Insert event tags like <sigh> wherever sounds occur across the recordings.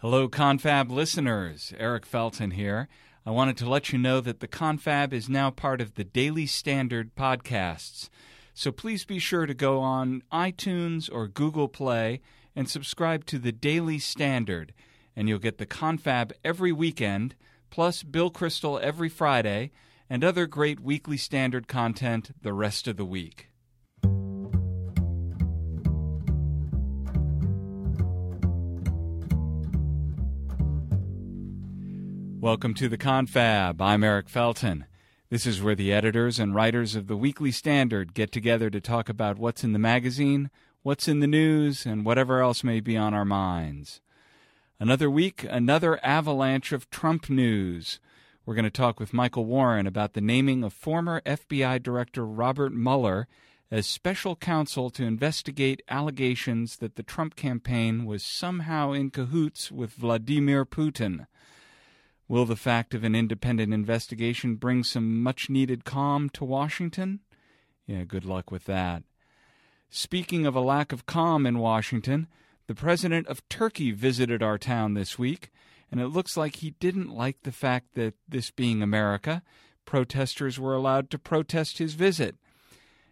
Hello, Confab listeners. Eric Felton here. I wanted to let you know that the Confab is now part of the Daily Standard podcasts. So please be sure to go on iTunes or Google Play and subscribe to the Daily Standard, and you'll get the Confab every weekend, plus Bill Kristol every Friday, and other great weekly standard content the rest of the week. Welcome to the Confab. I'm Eric Felton. This is where the editors and writers of the Weekly Standard get together to talk about what's in the magazine, what's in the news, and whatever else may be on our minds. Another week, another avalanche of Trump news. We're going to talk with Michael Warren about the naming of former FBI Director Robert Mueller as special counsel to investigate allegations that the Trump campaign was somehow in cahoots with Vladimir Putin. Will the fact of an independent investigation bring some much needed calm to Washington? Yeah, good luck with that. Speaking of a lack of calm in Washington, the president of Turkey visited our town this week, and it looks like he didn't like the fact that, this being America, protesters were allowed to protest his visit.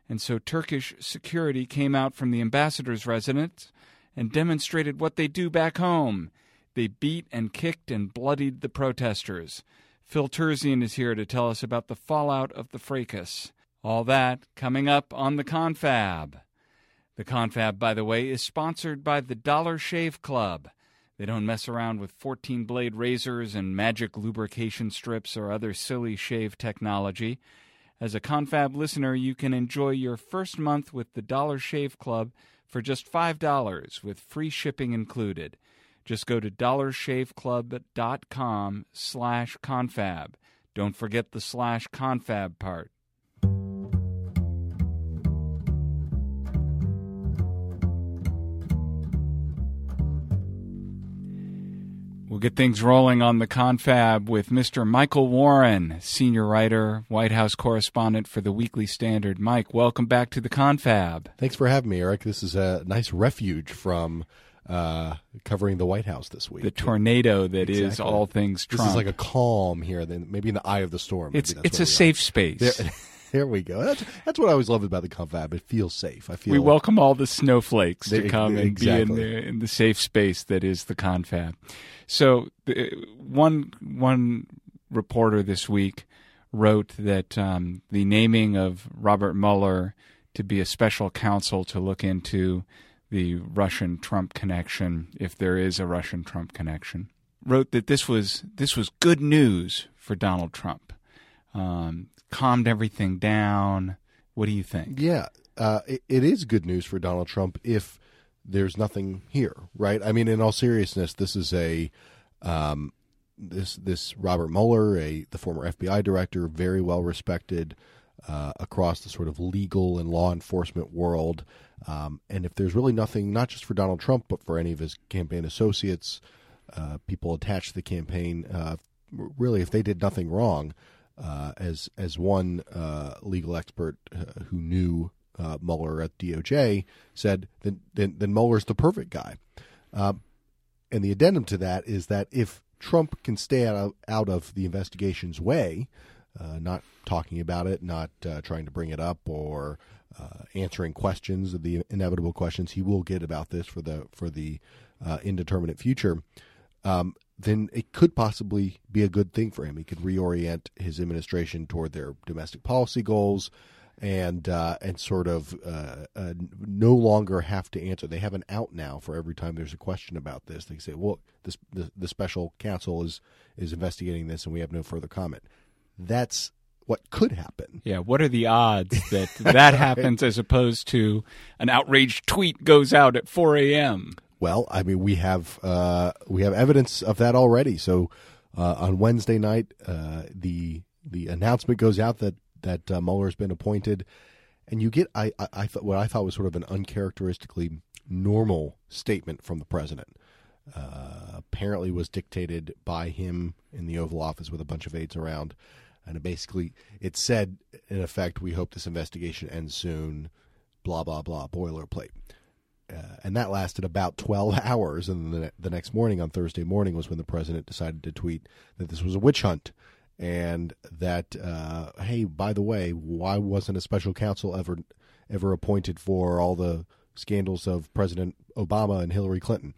And so Turkish security came out from the ambassador's residence and demonstrated what they do back home they beat and kicked and bloodied the protesters. Phil Terzian is here to tell us about the fallout of the fracas. All that coming up on the Confab. The Confab, by the way, is sponsored by the Dollar Shave Club. They don't mess around with 14 blade razors and magic lubrication strips or other silly shave technology. As a Confab listener, you can enjoy your first month with the Dollar Shave Club for just $5 with free shipping included. Just go to dollarshaveclub.com slash confab. Don't forget the slash confab part. We'll get things rolling on the confab with Mr. Michael Warren, senior writer, White House correspondent for the Weekly Standard. Mike, welcome back to the confab. Thanks for having me, Eric. This is a nice refuge from uh, covering the White House this week. The tornado that exactly. is all things Trump. This is like a calm here, then maybe in the eye of the storm. It's it's a safe are. space. There, <laughs> there, we go. That's that's what I always loved about the confab. It feels safe. I feel we welcome all the snowflakes they, to come and exactly. be in the in the safe space that is the confab. So the, one one reporter this week wrote that um, the naming of Robert Mueller to be a special counsel to look into the Russian Trump connection, if there is a Russian Trump connection, wrote that this was this was good news for Donald Trump. Um, calmed everything down. What do you think? Yeah, uh, it, it is good news for Donald Trump if there's nothing here, right? I mean, in all seriousness, this is a um, this this Robert Mueller, a the former FBI director, very well respected uh, across the sort of legal and law enforcement world. Um, and if there's really nothing, not just for Donald Trump, but for any of his campaign associates, uh, people attached to the campaign, uh, really, if they did nothing wrong, uh, as as one uh, legal expert who knew Mueller at DOJ said, then then, then Mueller's the perfect guy. Um, and the addendum to that is that if Trump can stay out of, out of the investigation's way, uh, not talking about it, not uh, trying to bring it up, or uh, answering questions, the inevitable questions he will get about this for the for the uh, indeterminate future. Um, then it could possibly be a good thing for him. He could reorient his administration toward their domestic policy goals, and uh, and sort of uh, no longer have to answer. They have an out now for every time there's a question about this. They say, "Well, this the, the special counsel is is investigating this, and we have no further comment." That's what could happen. Yeah, what are the odds that that <laughs> happens as opposed to an outraged tweet goes out at 4 a.m.? Well, I mean, we have uh, we have evidence of that already. So uh, on Wednesday night, uh, the the announcement goes out that that uh, Mueller has been appointed, and you get I, I, I thought what I thought was sort of an uncharacteristically normal statement from the president. Uh, apparently, was dictated by him in the Oval Office with a bunch of aides around and it basically it said in effect we hope this investigation ends soon blah blah blah boilerplate uh, and that lasted about 12 <laughs> hours. And the, the next morning, on Thursday morning, was when the president decided to tweet that this was a witch hunt and that uh, hey, by the way, why wasn't a special counsel ever ever appointed for all the scandals of President Obama and Hillary Clinton?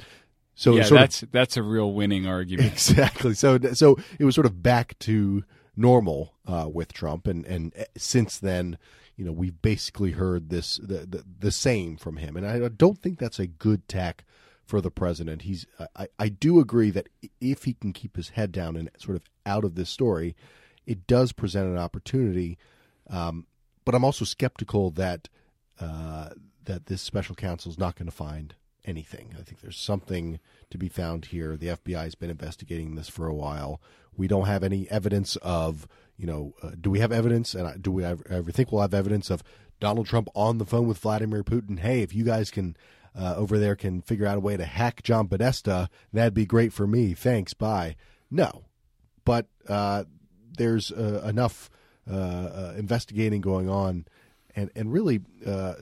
So yeah, that's of, that's a real winning argument. <laughs> Exactly. So so it was sort of back to normal uh, with Trump, and and uh, since then, you know, we've basically heard this the, the, the same from him, and I don't think that's a good tack for the president. He's I, I do agree that if he can keep his head down and sort of out of this story, it does present an opportunity. Um, but I'm also skeptical that uh, that this special counsel is not going to find anything. I think there's something to be found here. The FBI has been investigating this for a while. We don't have any evidence of, you know, uh, do we have evidence? And do we ever, ever, think we'll have evidence of Donald Trump on the phone with Vladimir Putin? Hey, if you guys can uh, over there can figure out a way to hack John Podesta, that'd be great for me. Thanks. Bye. No, but uh, there's uh, enough uh, uh, investigating going on, and and really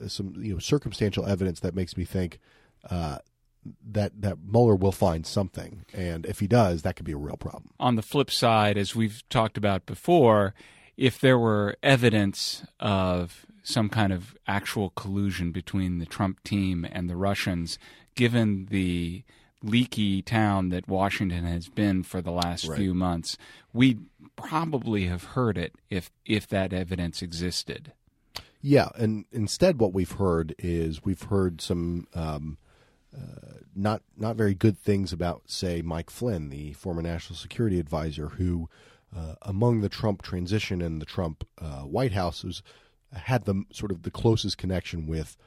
some you know circumstantial evidence that makes me think that that Mueller will find something, and if he does, that could be a real problem. On the flip side, as we've talked about before, if there were evidence of some kind of actual collusion between the Trump team and the Russians, given the leaky town that Washington has been for the last right. few months, we'd probably have heard it if if that evidence existed. Yeah, and instead, what we've heard is we've heard some um, not not very good things about, say, Mike Flynn, the former national security advisor, who, uh, among the Trump transition and the Trump uh, White House, was, had the sort of the closest connection with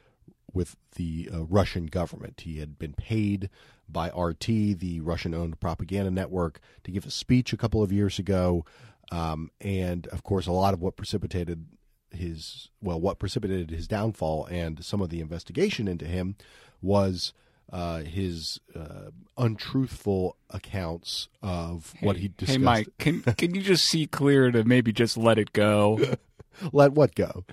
with the uh, Russian government. He had been paid by RT, the Russian-owned propaganda network, to give a speech a couple of years ago, um, and of course, a lot of what precipitated his well, what precipitated his downfall and some of the investigation into him was uh, his uh, untruthful accounts of hey, what he discussed. Hey, Mike, can <laughs> can you just see clear to maybe just let it go? <laughs> let what go?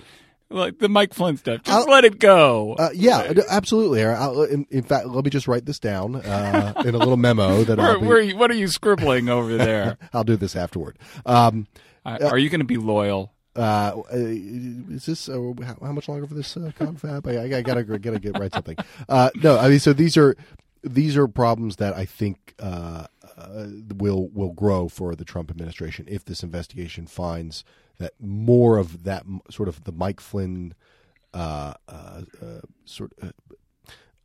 Like the Mike Flynn stuff, just I'll, let it go. Uh, yeah, absolutely. In, in, fact, let me just write this down uh, in a little memo <laughs> that where, I'll be... where you, what are you scribbling over there? I'll do this afterward. Um, are you going to be loyal? Uh, is this uh, how, much longer for this uh, confab? I, I, gotta gotta get write something. Uh, no, I mean, so these are these are problems that I think uh, uh, will will grow for the Trump administration if this investigation finds that more of that sort of the Mike Flynn uh, sort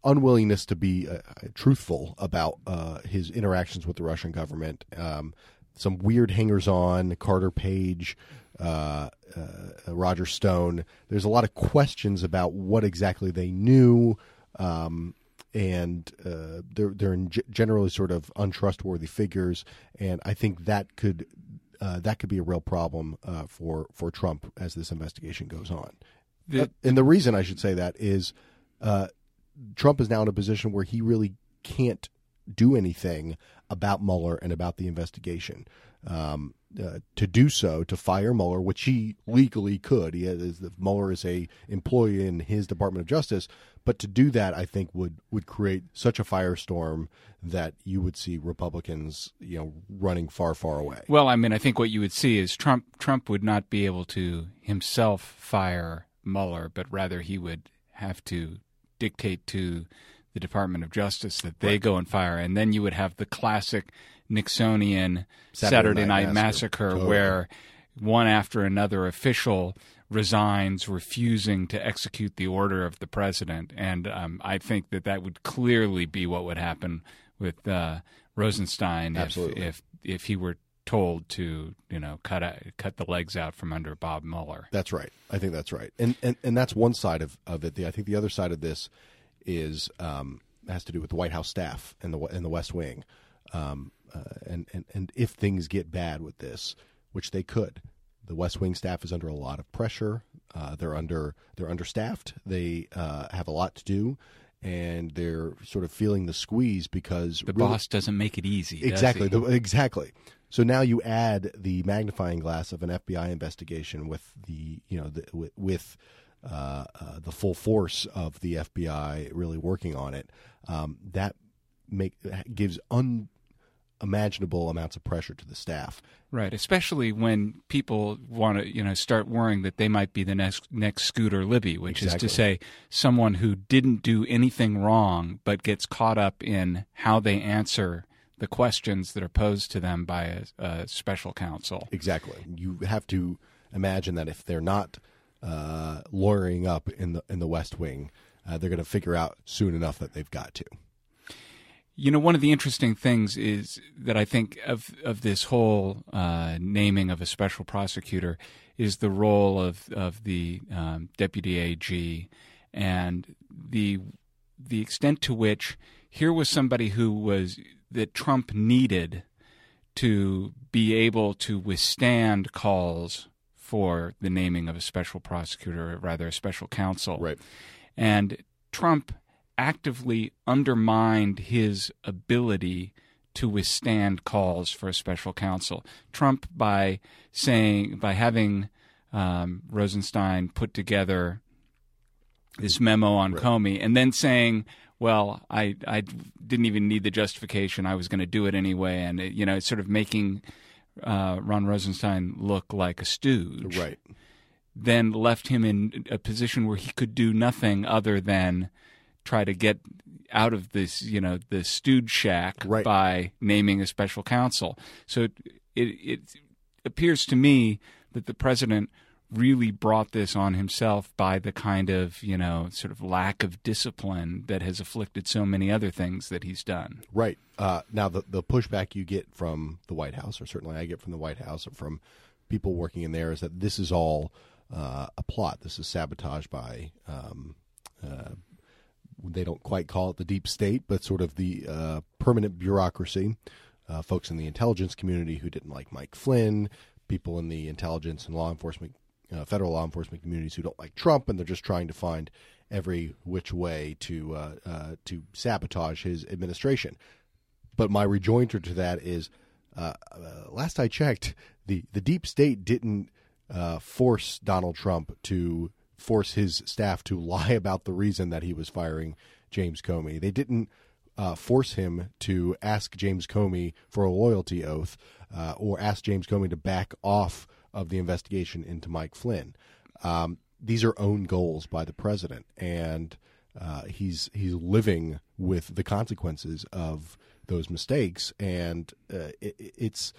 unwillingness to be truthful about his interactions with the Russian government. Um, some weird hangers on, Carter Page, uh, uh, Roger Stone. There's a lot of questions about what exactly they knew, um, and uh, they're they're generally sort of untrustworthy figures. And I think that could uh, that could be a real problem uh, for for Trump as this investigation goes on. The, and the reason I should say that is Trump is now in a position where he really can't do anything about Mueller and about the investigation. Um, uh, to do so to fire Mueller, which he legally could. He has, Mueller is a employee in his Department of Justice, but to do that, I think would would create such a firestorm that you would see Republicans, you know, running far, far away. Well, I mean, I think what you would see is Trump Trump would not be able to himself fire Mueller, but rather he would have to dictate to the Department of Justice that they right. go and fire, and then you would have the classic Nixonian Saturday, Saturday Night, Night, Massacre, Massacre totally. where one after another official resigns, refusing to execute the order of the president. And um, I think that that would clearly be what would happen with uh, Rosenstein if, if if he were told to you know cut out, cut the legs out from under Bob Mueller. That's right. I think that's right. And and, and that's one side of, of it. The, I think the other side of this is um, has to do with the White House staff and the and the West Wing. Um, and, and and if things get bad with this, which they could, the West Wing staff is under a lot of pressure. Uh, they're under they're understaffed. They uh, have a lot to do, and they're sort of feeling the squeeze because the really, boss doesn't make it easy. Exactly, the, exactly. So now you add the magnifying glass of an FBI investigation with the you know the, with, with uh, uh, the full force of the FBI really working on it, um, that make gives unimaginable amounts of pressure to the staff. Right, especially when people want to, you know, start worrying that they might be the next next Scooter Libby, which Exactly. is to say, someone who didn't do anything wrong but gets caught up in how they answer the questions that are posed to them by a, a special counsel. Exactly. You have to imagine that if they're not uh, lawyering up in the in the West Wing, uh, they're going to figure out soon enough that they've got to. You know, one of the interesting things is that I think of of this whole uh, naming of a special prosecutor is the role of of the um, deputy AG and the the extent to which here was somebody who was that Trump needed to be able to withstand calls for the naming of a special prosecutor, or rather a special counsel. Right. And Trump actively undermined his ability to withstand calls for a special counsel. Trump, by saying, by having um, Rosenstein put together this memo on Comey and then saying, well, I, I didn't even need the justification. I was going to do it anyway. And, it, you know, it's sort of making uh, Ron Rosenstein look like a stooge Right. then left him in a position where he could do nothing other than try to get out of this, you know, the stooge shack Right. by naming a special counsel. So it, it, it appears to me that the president really brought this on himself by the kind of, you know, sort of lack of discipline that has afflicted so many other things that he's done. Right. Uh, now, the, the pushback you get from the White House, or certainly I get from the White House, or from people working in there, is that this is all uh, a plot. This is sabotage by, um, they don't quite call it the deep state, but sort of the uh, permanent bureaucracy. Uh, folks in the intelligence community who didn't like Mike Flynn, people in the intelligence and law enforcement, uh, federal law enforcement communities who don't like Trump, and they're just trying to find every which way to uh, uh, to sabotage his administration. But my rejoinder to that is, uh, last I checked, the the deep state didn't force Donald Trump to force his staff to <laughs> lie about the reason that he was firing James Comey. They didn't uh, force him to ask James Comey for a loyalty oath uh, or ask James Comey to back off of the investigation into Mike Flynn. Um, these are own goals by the president, and uh, he's he's living with the consequences of those mistakes, and uh, it, it's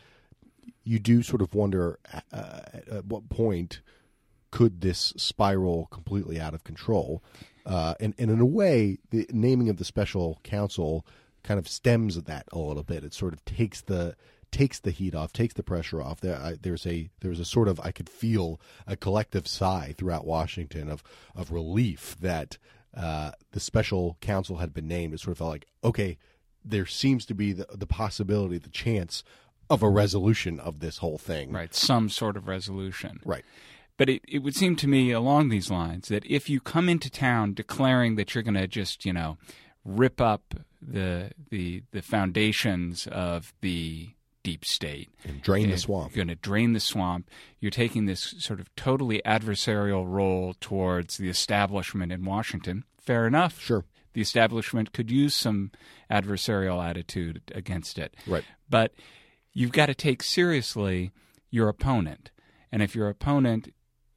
you do sort of wonder uh, at what point could this spiral completely out of control? Uh, and, and in a way, the naming of the special counsel kind of stems that a little bit. It sort of takes the takes the heat off, takes the pressure off. There, I, there's a there's a sort of I could feel a collective sigh throughout Washington of of relief that uh, the special counsel had been named. It sort of felt like okay, there seems to be the, the possibility, the chance of a resolution of this whole thing. Right. Some sort of resolution. Right. But it, it would seem to me along these lines that if you come into town declaring that you're going to just, you know, rip up the the the foundations of the deep state And drain the swamp. You're going to drain the swamp. You're taking this sort of totally adversarial role towards the establishment in Washington. Fair enough. Sure. The establishment could use some adversarial attitude against it. Right. But you've got to take seriously your opponent. And if your opponent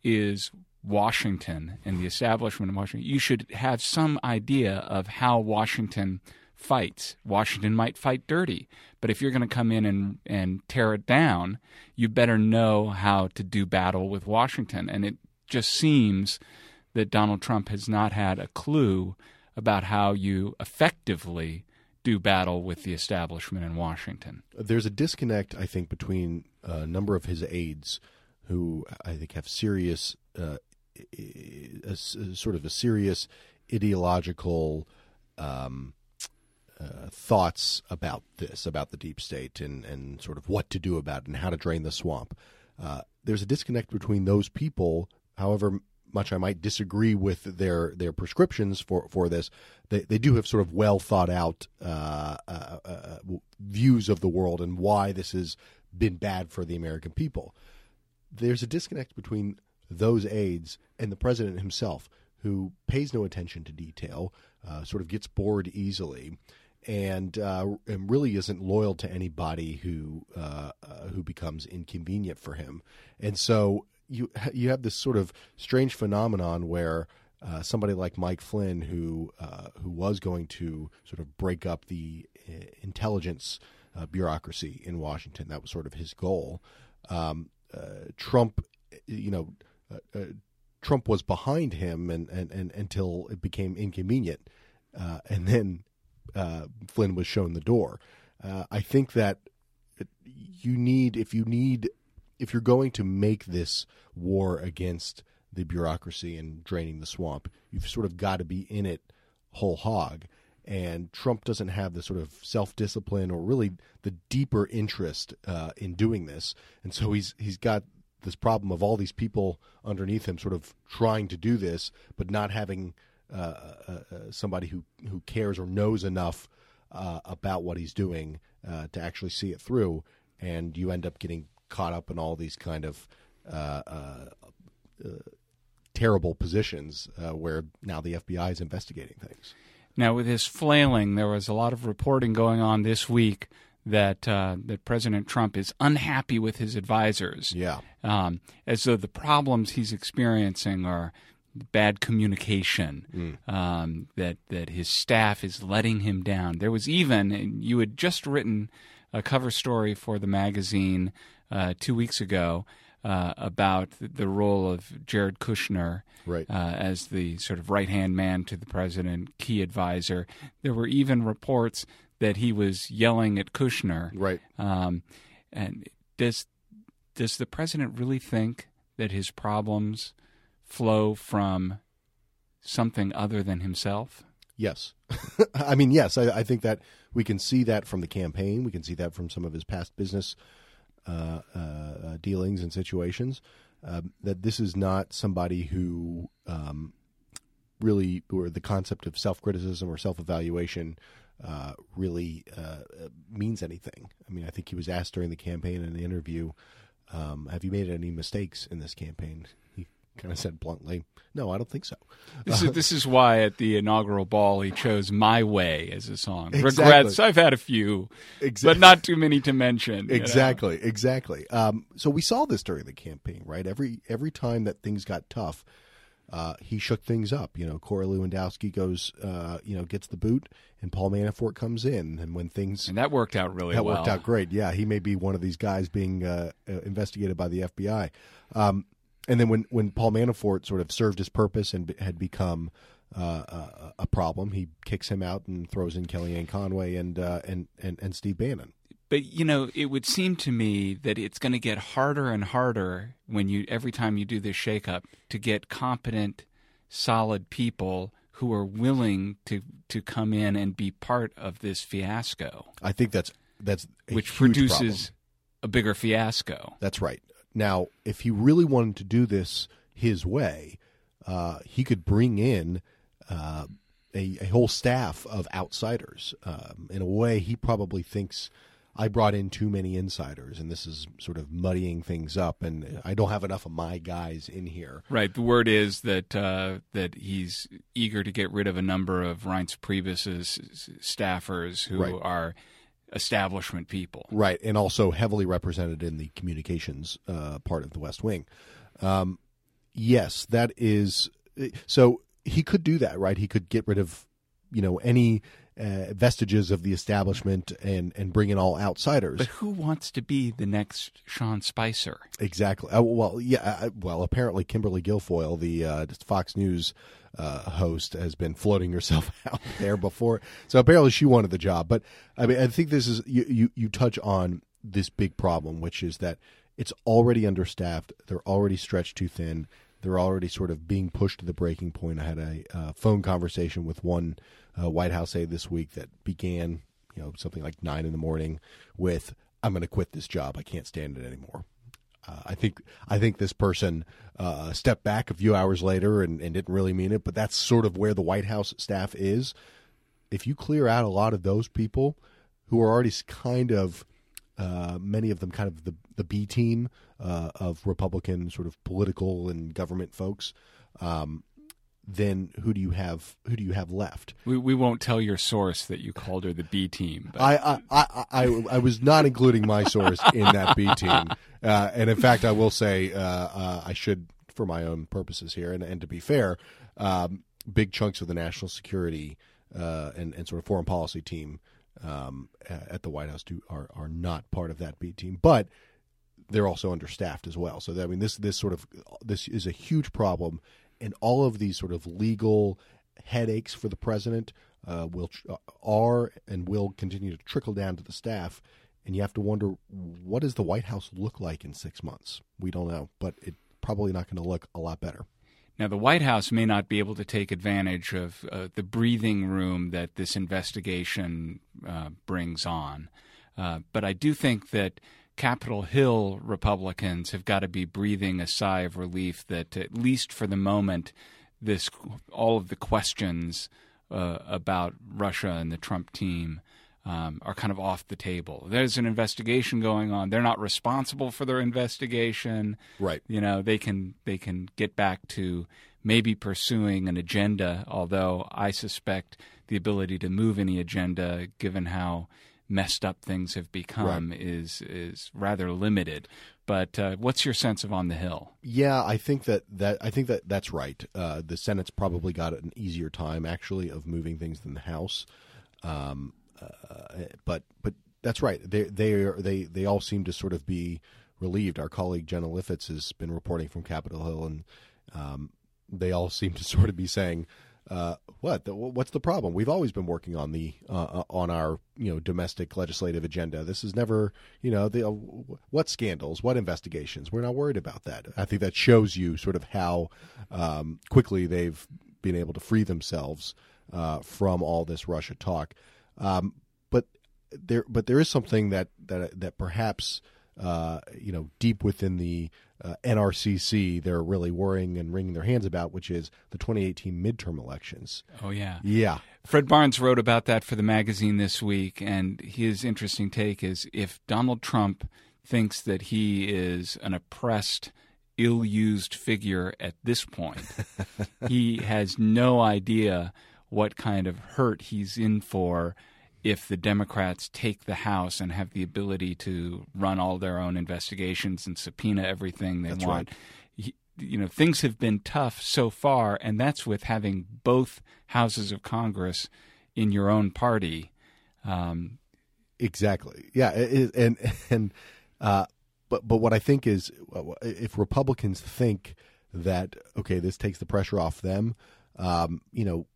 is Washington and the establishment of Washington, you should have some idea of how Washington fights. Washington might fight dirty, but if you're going to come in and, and tear it down, you better know how to do battle with Washington. And it just seems that Donald Trump has not had a clue about how you effectively do battle with the establishment in Washington. There's a disconnect, I think, between uh, a number of his aides who I think have serious, uh, a, a- sort of a serious ideological um, uh, thoughts about this, about the deep state, and, and sort of what to do about it and how to drain the swamp. Uh, there's a disconnect between those people, however much I might disagree with their their prescriptions for, for this, they, they do have sort of well thought out uh, uh, uh, views of the world and why this has been bad for the American people. There's a disconnect between those aides and the president himself, who pays no attention to detail, uh, sort of gets bored easily, and uh, and really isn't loyal to anybody who uh, uh, who becomes inconvenient for him, and so you you have this sort of strange phenomenon where. Uh, somebody like Mike Flynn, who uh, who was going to sort of break up the intelligence bureaucracy in Washington, that was sort of his goal. Um, Uh, Trump, you know, uh, uh, Trump was behind him, and, and, and until it became inconvenient, uh, and then Flynn was shown the door. I think that you need if you need if you're going to make this war against the bureaucracy and draining the swamp. You've sort of got to be in it whole hog. And Trump doesn't have the sort of self discipline or really the deeper interest uh, in doing this, and so he's he's got this problem of all these people underneath him sort of trying to do this, but not having uh, uh, uh somebody who who cares or knows enough uh, about what he's doing uh, to actually see it through, and you end up getting caught up in all these kind of terrible positions uh, where now the FBI is investigating things. Now, with his flailing, there was a lot of reporting going on this week that uh, that President Trump is unhappy with his advisors. Yeah, um, as though the problems he's experiencing are bad communication. Mm. Um, that that his staff is letting him down. There was even you had just written a cover story for the magazine uh, two weeks ago uh, about the role of Jared Kushner right. uh, as the sort of right hand man to the president, key advisor. There were even reports that he was yelling at Kushner. Right. Um, and does does the president really think that his problems flow from something other than himself? Yes. <laughs> I mean, yes. I, I, think that we can see that from the campaign. We can see that from some of his past business dealings and situations. Um, that this is not somebody who um, really, or the concept of self criticism or self evaluation uh, really uh, means anything. I mean, I think he was asked during the campaign in an interview, um, "Have you made any mistakes in this campaign?" Kind of said bluntly, "No, I don't think so." This is, this is why at the inaugural ball he chose "My Way" as a song. Exactly. Regrets, I've had a few, exactly. but not too many to mention. Exactly, know? exactly. Um, so we saw this during the campaign, right? Every every time that things got tough, uh, he shook things up. You know, Corey Lewandowski goes, uh, you know, gets the boot, and Paul Manafort comes in. And when things and that worked out really that well. worked out great. Yeah, he may be one of these guys being uh, uh investigated by the FBI. Um, and then when when Paul Manafort sort of served his purpose and had become uh, a, a, problem, he kicks him out and throws in Kellyanne Conway and uh, and, and and Steve Bannon. But you know, it would seem to me that it's going to get harder and harder when you every time you do this shakeup to get competent, solid people who are willing to to come in and be part of this fiasco. I think that's that's which produces problem. a bigger fiasco. That's right. Now, if he really wanted to do this his way, uh, he could bring in uh, a, a, whole staff of outsiders. Um, in a way, he probably thinks I brought in too many insiders, and this is sort of muddying things up, and I don't have enough of my guys in here. Right. The word is that uh, that he's eager to get rid of a number of Reince Priebus's staffers who right. are establishment people. Right, and also heavily represented in the communications uh, part of the West Wing. Um, yes, that is. So he could do that, right? He could get rid of, you know, any uh, vestiges of the establishment and and bring in all outsiders. But who wants to be the next Sean Spicer? Exactly. Uh, well, yeah. Uh, well, apparently Kimberly Guilfoyle, the uh, Fox News uh, host, has been floating herself <laughs> out there before. So apparently she wanted the job. But I mean, I think this is you you, you touch on this big problem, which is that it's already understaffed. They're already stretched too thin. They're already sort of being pushed to the breaking point. I had a uh, phone conversation with one uh, White House aide this week that began, you know, something like nine in the morning with, "I'm going to quit this job. I can't stand it anymore." Uh, I think I think this person uh, stepped back a few hours later and, and didn't really mean it, but that's sort of where the White House staff is. If you clear out a lot of those people who are already kind of uh, many of them kind of the the B team uh, of Republican sort of political and government folks. Um, then who do you have? Who do you have left? We, we won't tell your source that you called her the B team. But. I, I, I, I, I was not including my source in that B team, uh, and in fact, I will say uh, uh, I should, for my own purposes here, and, and to be fair, um, big chunks of the national security uh, and, and sort of foreign policy team um, at the White House do are are not part of that B team, but they're also understaffed as well. So I mean, this this sort of this is a huge problem and all of these sort of legal headaches for the president uh, will uh, are and will continue to trickle down to the staff. And you have to wonder what does the White House look like in six months? We don't know, but it's probably not going to look a lot better. Now, the White House may not be able to take advantage of uh, the breathing room that this investigation uh, brings on, uh, but I do think that Capitol Hill Republicans have got to be breathing a sigh of relief that, at least for the moment, this all of the questions uh, about Russia and the Trump team um, are kind of off the table. There's an investigation going on. They're not responsible for their investigation. Right. You know, they can they can get back to maybe pursuing an agenda. Although I suspect the ability to move any agenda, given how messed up things have become right. is is rather limited. But uh, what's your sense of on the Hill? Yeah, I think that, that I think that that's right. Uh, the Senate's probably got an easier time actually of moving things than the House. Um, uh, but but that's right. They they are, they they all seem to sort of be relieved. Our colleague Jenna Lifhits has been reporting from Capitol Hill, and um, they all seem to sort of be saying, uh, what the, what's the problem? We've always been working on the uh, uh, on our you know domestic legislative agenda. This is never you know the uh, what scandals, what investigations. We're not worried about that. I think that shows you sort of how um, quickly they've been able to free themselves uh, from all this Russia talk. Um, but there, but there is something that that that perhaps uh, you know deep within the uh, NRCC they're really worrying and wringing their hands about, which is the 2018 midterm elections. Oh yeah, yeah. Fred Barnes wrote about that for the magazine this week, and his interesting take is if Donald Trump thinks that he is an oppressed ill-used figure at this point. <laughs> he has no idea what kind of hurt he's in for if the Democrats take the House and have the ability to run all their own investigations and subpoena everything they that's want. Right. You know, things have been tough so far, and that's with having both houses of Congress in your own party. Um, exactly. Yeah, and and uh, but but what I think is if Republicans think that okay, this takes the pressure off them, um, you know,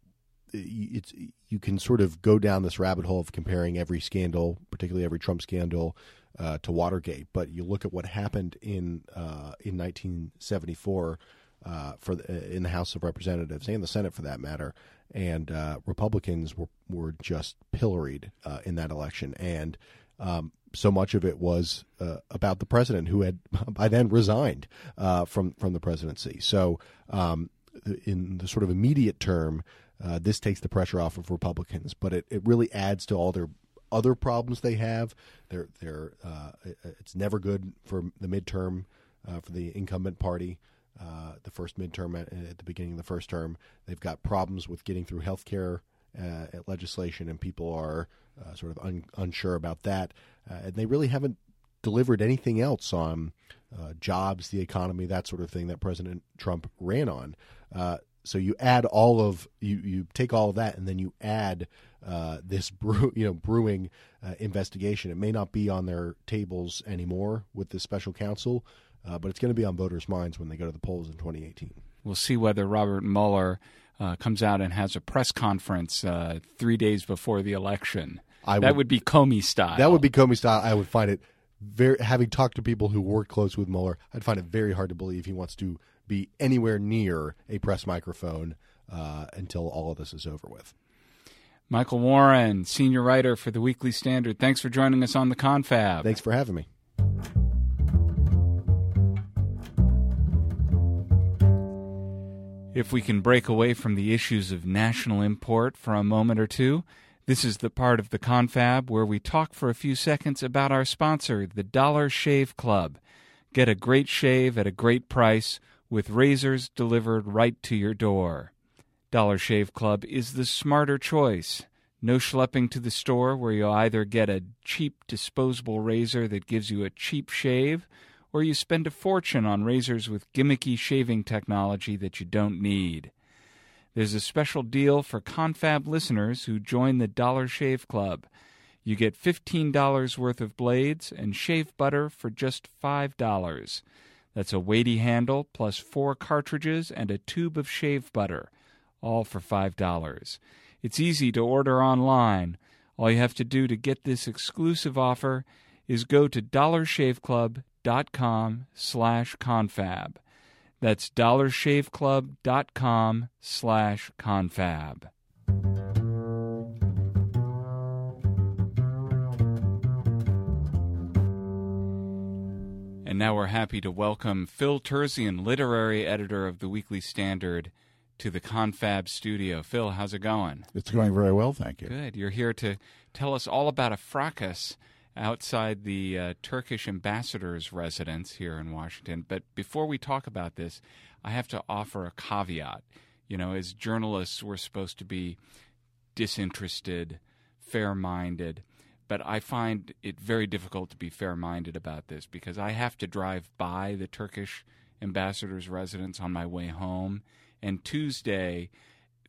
it's you can sort of go down this rabbit hole of comparing every scandal, particularly every Trump scandal, uh, to Watergate. But you look at what happened in uh, in 1974 uh, for the, uh, in the House of Representatives and the Senate, for that matter, and uh, Republicans were were just pilloried uh, in that election, and um, so much of it was about the president, who had <laughs> by then resigned from from the presidency. So. Um, in the sort of immediate term, uh, this takes the pressure off of Republicans, but it, it really adds to all their other problems they have. They're, they're, uh, it's never good for the midterm uh, for the incumbent party. Uh, the first midterm at, at, the beginning of the first term, they've got problems with getting through health care uh, legislation, and people are uh, sort of un- unsure about that. and they really haven't delivered anything else on jobs, the economy, that sort of thing that President Trump ran on. So you add all of you you take all of that and then you add uh, this <laughs> brew, you know brewing uh, investigation. It may not be on their tables anymore with the special counsel, uh, but it's going to be on voters' minds when they go to the polls in 2018. We'll see whether Robert Mueller uh, comes out and has a press conference uh, three days before the election. I that would, would be Comey style. That would be Comey style. I would find it very having talked to people who work close with Mueller. I'd find it very hard to believe he wants to be anywhere near a press microphone uh, until all of this is over with. Michael Warren, senior writer for the Weekly Standard. Thanks for joining us on the Confab. Thanks for having me. If we can break away from the issues of national import for a moment or two, This is the part of the confab where we talk for a few seconds about our sponsor, the Dollar Shave Club. Get a great shave at a great price with razors delivered right to your door. Dollar Shave Club is the smarter choice. No schlepping to the store where you'll either get a cheap disposable razor that gives you a cheap shave or you spend a fortune on razors with gimmicky shaving technology that you don't need. There's a special deal for Confab listeners who join the Dollar Shave Club. You get $15 worth of blades and shave butter for just $5. That's a weighty handle plus four cartridges and a tube of shave butter, all for $5. It's easy to order online. All you have to do to get this exclusive offer is go to dollarshaveclub.com slash confab. That's dollarshaveclub.com slash confab. And now we're happy to welcome Phil Terzian, literary editor of the Weekly Standard, to the Confab studio. Phil, how's it going? It's going very well, thank you. Good. You're here to tell us all about a fracas outside the uh, Turkish ambassador's residence here in Washington. But before we talk about this, I have to offer a caveat. You know, as journalists, we're supposed to be disinterested, fair minded. But I find it very difficult to be fair minded about this because I have to drive by the Turkish ambassador's residence on my way home. And Tuesday,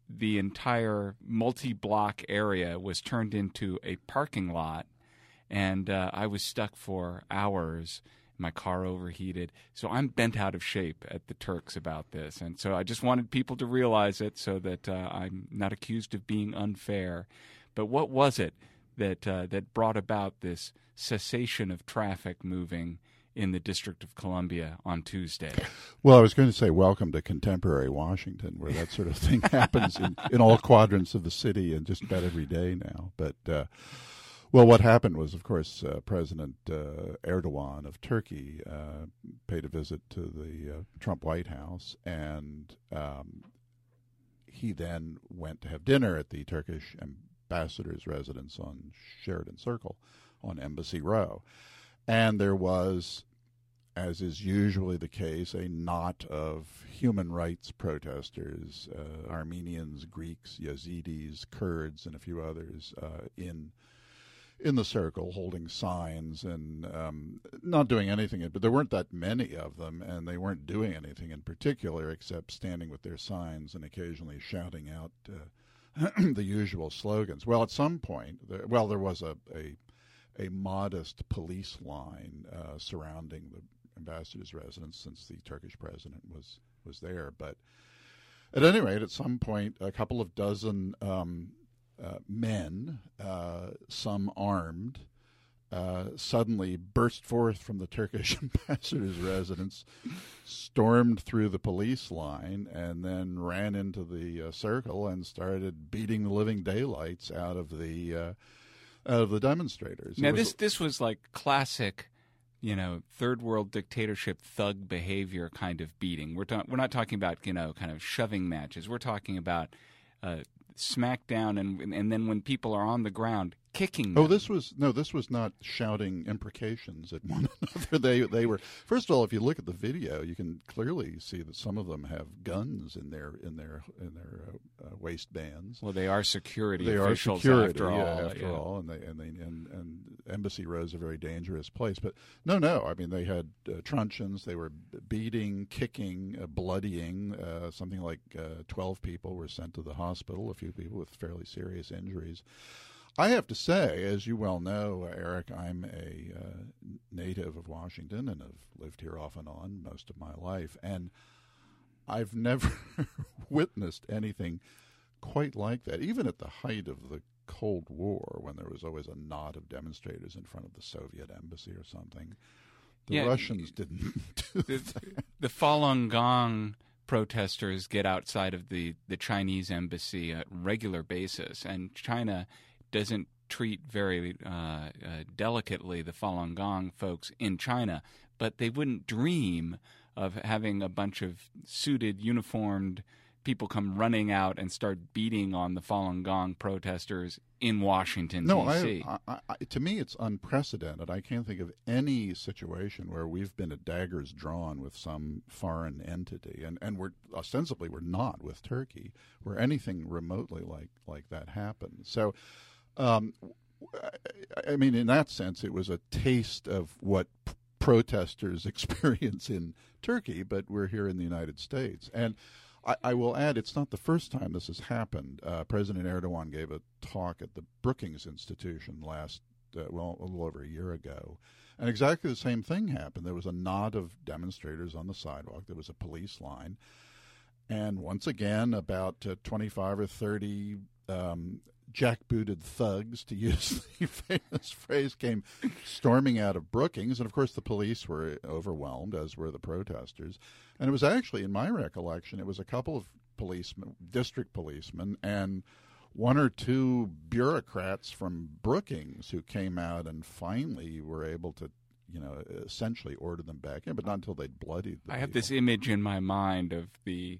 the entire multi block area was turned into a parking lot and uh, I was stuck for hours. My car overheated, so I'm bent out of shape at the Turks about this, and so I just wanted people to realize it so that uh, I'm not accused of being unfair. But what was it that uh, that brought about this cessation of traffic moving in the District of Columbia on Tuesday? Well, I was going to say, welcome to contemporary Washington, where that sort of thing <laughs> happens in, in all quadrants of the city and just about every day now. But uh, well, what happened was, of course, uh, President uh, Erdogan of Turkey uh, paid a visit to the uh, Trump White House, and um, he then went to have dinner at the Turkish ambassador's residence on Sheridan Circle on Embassy Row. And there was, as is usually the case, a knot of human rights protesters uh, Armenians, Greeks, Yazidis, Kurds, and a few others uh, in in the circle holding signs and um, not doing anything. But there weren't that many of them, and they weren't doing anything in particular except standing with their signs and occasionally shouting out uh, <clears throat> the usual slogans. Well, at some point, well, there was a, a, a modest police line uh, surrounding the ambassador's residence since the Turkish president was was there, but. At any rate, at some point, a couple of dozen um, uh, men, uh, some armed, uh, suddenly burst forth from the Turkish <laughs> ambassador's residence, stormed through the police line, and then ran into the uh, circle and started beating the living daylights out of the uh, out of the demonstrators. Now, this this was like classic you know, third world dictatorship thug behavior kind of beating. We're ta- we're not talking about you know kind of shoving matches. We're talking about uh, smack down, and and then when people are on the ground, kicking. Oh, them. Oh, this was no, this was not shouting imprecations at one <laughs> another. they they were first of all, if you look at the video, you can clearly see that some of them have guns in their in their in their uh, uh, waistbands. Well, they are security. They are security after yeah, all. After yeah. all, and they and they and, and Embassy Row is a very dangerous place. But no, no, I mean they had uh, truncheons. They were beating, kicking, uh, bloodying. Uh, something like uh, twelve people were sent to the hospital. A few people with fairly serious injuries. I have to say, as you well know, Eric, I'm a uh, native of Washington and have lived here off and on most of my life, and I've never <laughs> witnessed anything quite like that. Even at the height of the Cold War, when there was always a knot of demonstrators in front of the Soviet embassy or something, the yeah, Russians didn't <laughs> do the, that. The Falun Gong protesters get outside of the, the Chinese embassy on a regular basis, and China doesn't treat very uh, uh, delicately the Falun Gong folks in China, but they wouldn't dream of having a bunch of suited, uniformed people come running out and start beating on the Falun Gong protesters in Washington, no, D.C. To me, it's unprecedented. I can't think of any situation where we've been at daggers drawn with some foreign entity, and, and we're ostensibly we're not with Turkey, where anything remotely like like that happened. So, um, I mean, in that sense, it was a taste of what p- protesters <laughs> experience in Turkey, but we're here in the United States. And I, I will add, it's not the first time this has happened. Uh, President Erdogan gave a talk at the Brookings Institution last, uh, well, a little over a year ago. And exactly the same thing happened. There was a knot of demonstrators on the sidewalk, there was a police line. And once again, about uh, 25 or 30 um, jackbooted thugs, to <laughs> use the famous phrase, came storming out of Brookings. And of course, the police were overwhelmed, as were the protesters. And it was actually, in my recollection, it was a couple of policemen, district policemen, and one or two bureaucrats from Brookings who came out and finally were able to you know, essentially order them back in, but not until they'd bloodied. I have this image in my mind of the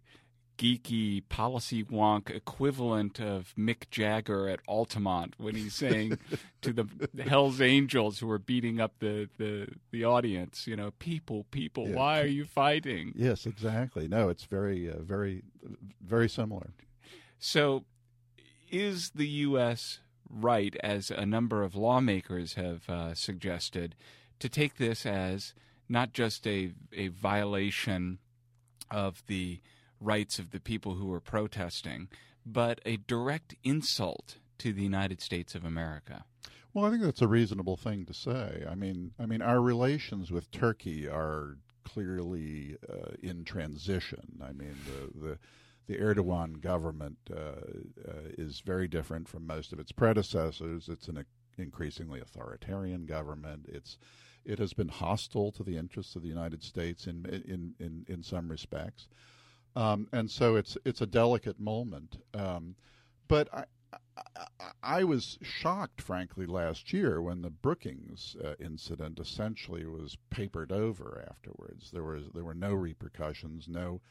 geeky policy wonk equivalent of Mick Jagger at Altamont when he's saying <laughs> to the Hell's Angels who are beating up the, the, the audience, you know, people, people, Yeah. why are you fighting? Yes, exactly. No, it's very, uh, very, very similar. So, is the U.S. right, as a number of lawmakers have uh, suggested, to take this as not just a, a violation of the rights of the people who were protesting, but a direct insult to the United States of America? Well, I think that's a reasonable thing to say. I mean, I mean, our relations with Turkey are clearly uh, in transition. I mean, the the, the Erdogan government uh, uh, is very different from most of its predecessors. It's an increasingly authoritarian government. It's it has been hostile to the interests of the United States in in in, in some respects, um, and so it's it's a delicate moment. Um, but I, I, I was shocked, frankly, last year when the Brookings uh, incident essentially was papered over. Afterwards, there was there were no repercussions, no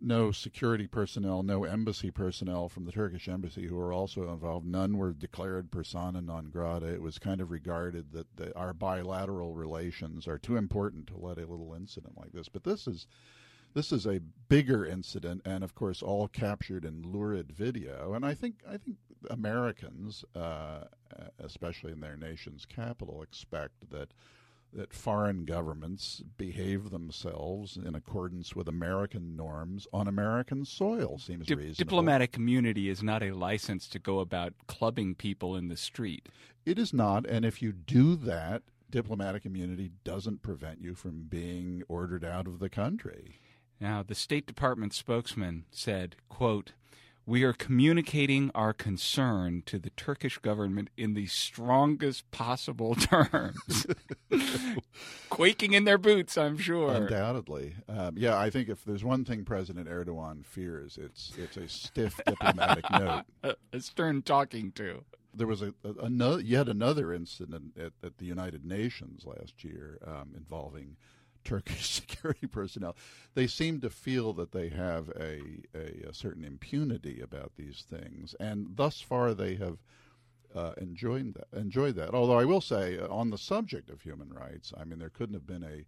no security personnel, no embassy personnel from the Turkish embassy who were also involved. None were declared persona non grata. It was kind of regarded that the, our bilateral relations are too important to let a little incident like this. But this is this is a bigger incident, and of course, all captured in lurid video. And I think I think Americans, uh, especially in their nation's capital, expect that that foreign governments behave themselves in accordance with American norms on American soil. Seems Di- reasonable. diplomatic immunity is not a license to go about clubbing people in the street. It is not, and if you do that, diplomatic immunity doesn't prevent you from being ordered out of the country. Now, the State Department spokesman said, quote, we are communicating our concern to the Turkish government in the strongest possible <laughs> terms. <laughs> Quaking in their boots, I'm sure. Undoubtedly, um, yeah. I think if there's one thing President Erdogan fears, it's it's a stiff <laughs> diplomatic note. A, a stern talking to. There was a, a, another, yet another incident at, at the United Nations last year um, involving Turkish <laughs> security personnel. They seem to feel that they have a, a, a certain impunity about these things, and thus far they have uh, enjoyed that. Enjoyed that. Although I will say, uh, on the subject of human rights, I mean, there couldn't have been a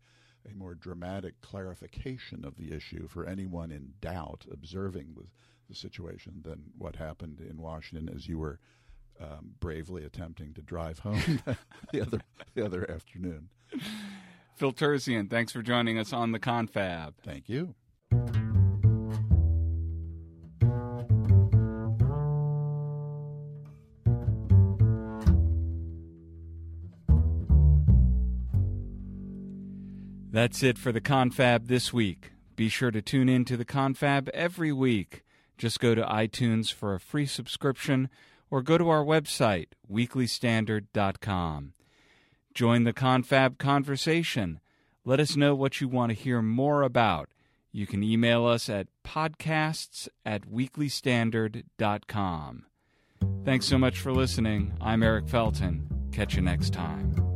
a more dramatic clarification of the issue for anyone in doubt observing the, the situation than what happened in Washington as you were um, bravely attempting to drive home <laughs> the other the other afternoon. Phil Terzian, thanks for joining us on the Confab. Thank you. That's it for the Confab this week. Be sure to tune in to the Confab every week. Just go to iTunes for a free subscription or go to our website, weeklystandard.com. Join the Confab conversation. Let us know what you want to hear more about. You can email us at podcasts at weeklystandard.com. Thanks so much for listening. I'm Eric Felten. Catch you next time.